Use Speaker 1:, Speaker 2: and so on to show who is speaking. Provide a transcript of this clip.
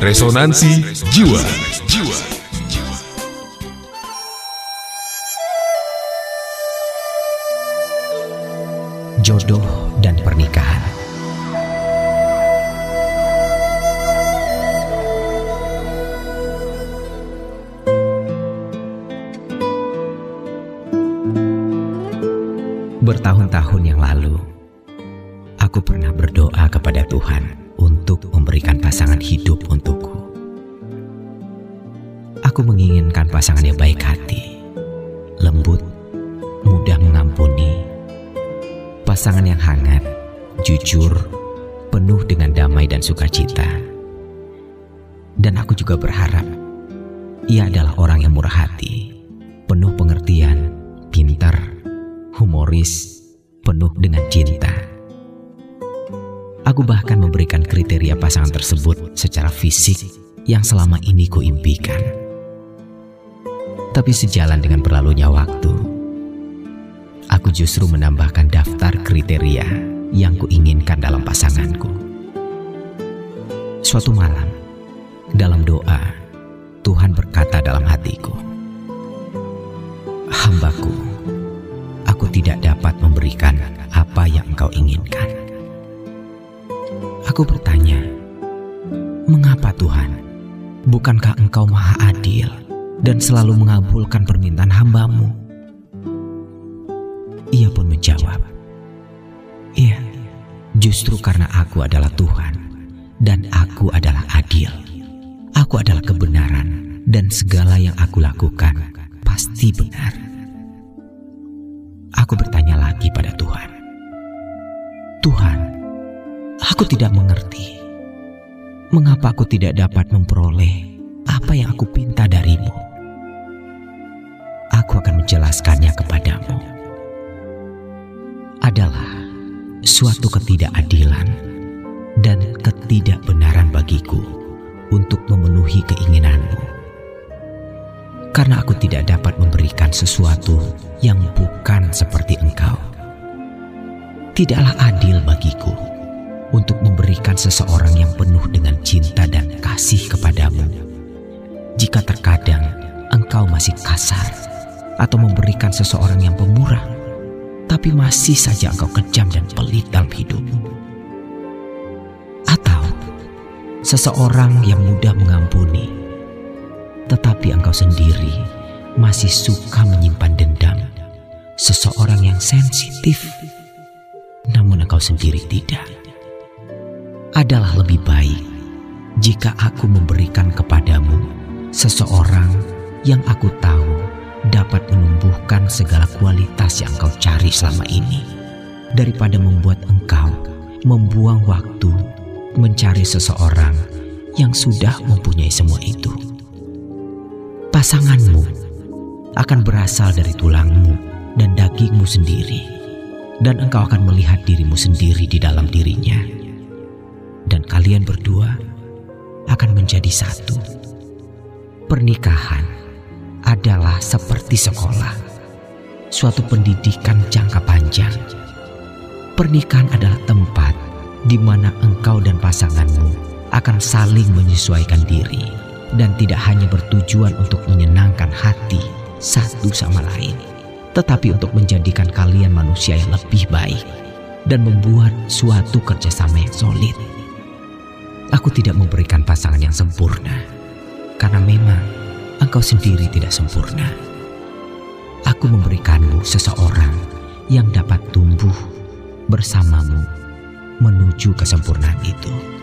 Speaker 1: Resonansi Jiwa.
Speaker 2: Jodoh dan pernikahan. Bertahun-tahun yang lalu, aku pernah berdoa kepada Tuhan untuk memberikan pasangan hidup untukku. Aku menginginkan pasangan yang baik hati, lembut, mudah mengampuni, pasangan yang hangat, jujur, penuh dengan damai dan sukacita. Dan aku juga berharap ia adalah orang yang murah hati, penuh pengertian, pintar, humoris, penuh dengan cinta. Aku bahkan memberikan kriteria pasangan tersebut secara fisik yang selama ini kuimpikan. Tapi sejalan dengan berlalunya waktu, aku justru menambahkan daftar kriteria yang kuinginkan dalam pasanganku. Suatu malam, dalam doa, Tuhan berkata dalam hatiku, Hambaku, aku tidak dapat memberikan apa yang engkau inginkan. Aku bertanya, mengapa Tuhan? Bukankah engkau maha adil dan selalu mengabulkan permintaan hambamu? Ia pun menjawab, Iya, justru karena aku adalah Tuhan dan aku adalah adil. Aku adalah kebenaran dan segala yang aku lakukan pasti benar. Aku bertanya lagi pada Tuhan. Tuhan, aku tidak mengerti. Mengapa aku tidak dapat memperoleh apa yang aku pinta darimu? Aku akan menjelaskannya kepadamu. Adalah suatu ketidakadilan dan ketidakbenaran bagiku untuk memenuhi keinginanmu. Karena aku tidak dapat memberikan sesuatu yang bukan seperti engkau. Tidaklah adil bagiku untuk memberikan seseorang yang penuh dengan cinta dan kasih kepadamu. Jika terkadang engkau masih kasar atau memberikan seseorang yang pemurah, tapi masih saja engkau kejam dan pelit dalam hidupmu. Atau seseorang yang mudah mengampuni, tetapi engkau sendiri masih suka menyimpan dendam. Seseorang yang sensitif, namun engkau sendiri tidak. Adalah lebih baik jika aku memberikan kepadamu seseorang yang aku tahu dapat menumbuhkan segala kualitas yang engkau cari selama ini, daripada membuat engkau membuang waktu mencari seseorang yang sudah mempunyai semua itu. Pasanganmu akan berasal dari tulangmu dan dagingmu sendiri, dan engkau akan melihat dirimu sendiri di dalam dirinya, dan kalian berdua akan menjadi satu. Pernikahan adalah seperti sekolah, suatu pendidikan jangka panjang. Pernikahan adalah tempat di mana engkau dan pasanganmu akan saling menyesuaikan diri dan tidak hanya bertujuan untuk menyenangkan hati satu sama lain, tetapi untuk menjadikan kalian manusia yang lebih baik dan membuat suatu kerjasama yang solid. Aku tidak memberikan pasangan yang sempurna karena memang engkau sendiri tidak sempurna. Aku memberikanmu seseorang yang dapat tumbuh bersamamu menuju kesempurnaan itu.